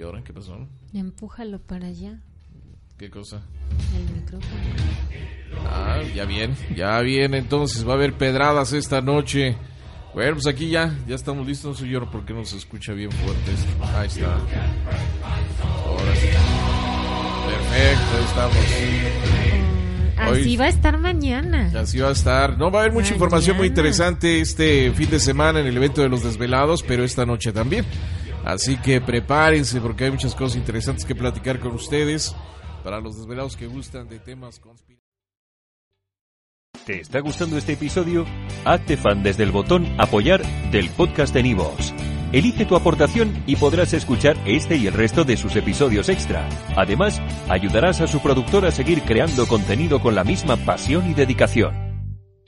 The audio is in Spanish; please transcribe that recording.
¿Y ahora qué pasó? Empújalo para allá, ¿Qué cosa? el micrófono. Ah, ya bien, ya bien, entonces va a haber pedradas esta noche. Bueno, pues aquí ya, ya estamos listos, no sé yo por qué no se escucha bien fuerte esto. Ahí está. Ahora sí. Perfecto, ahí estamos. Así Hoy- va a estar mañana. Así va a estar. No va a haber mucha Mañana. información muy interesante este fin de semana en el evento de los desvelados, pero esta noche también. Así que prepárense porque hay muchas cosas interesantes que platicar con ustedes para los desvelados que gustan de temas conspirativos. ¿Te está gustando este episodio? Hazte fan desde el botón Apoyar del podcast de Nivos. Elige tu aportación y podrás escuchar este y el resto de sus episodios extra. Además, ayudarás a su productor a seguir creando contenido con la misma pasión y dedicación.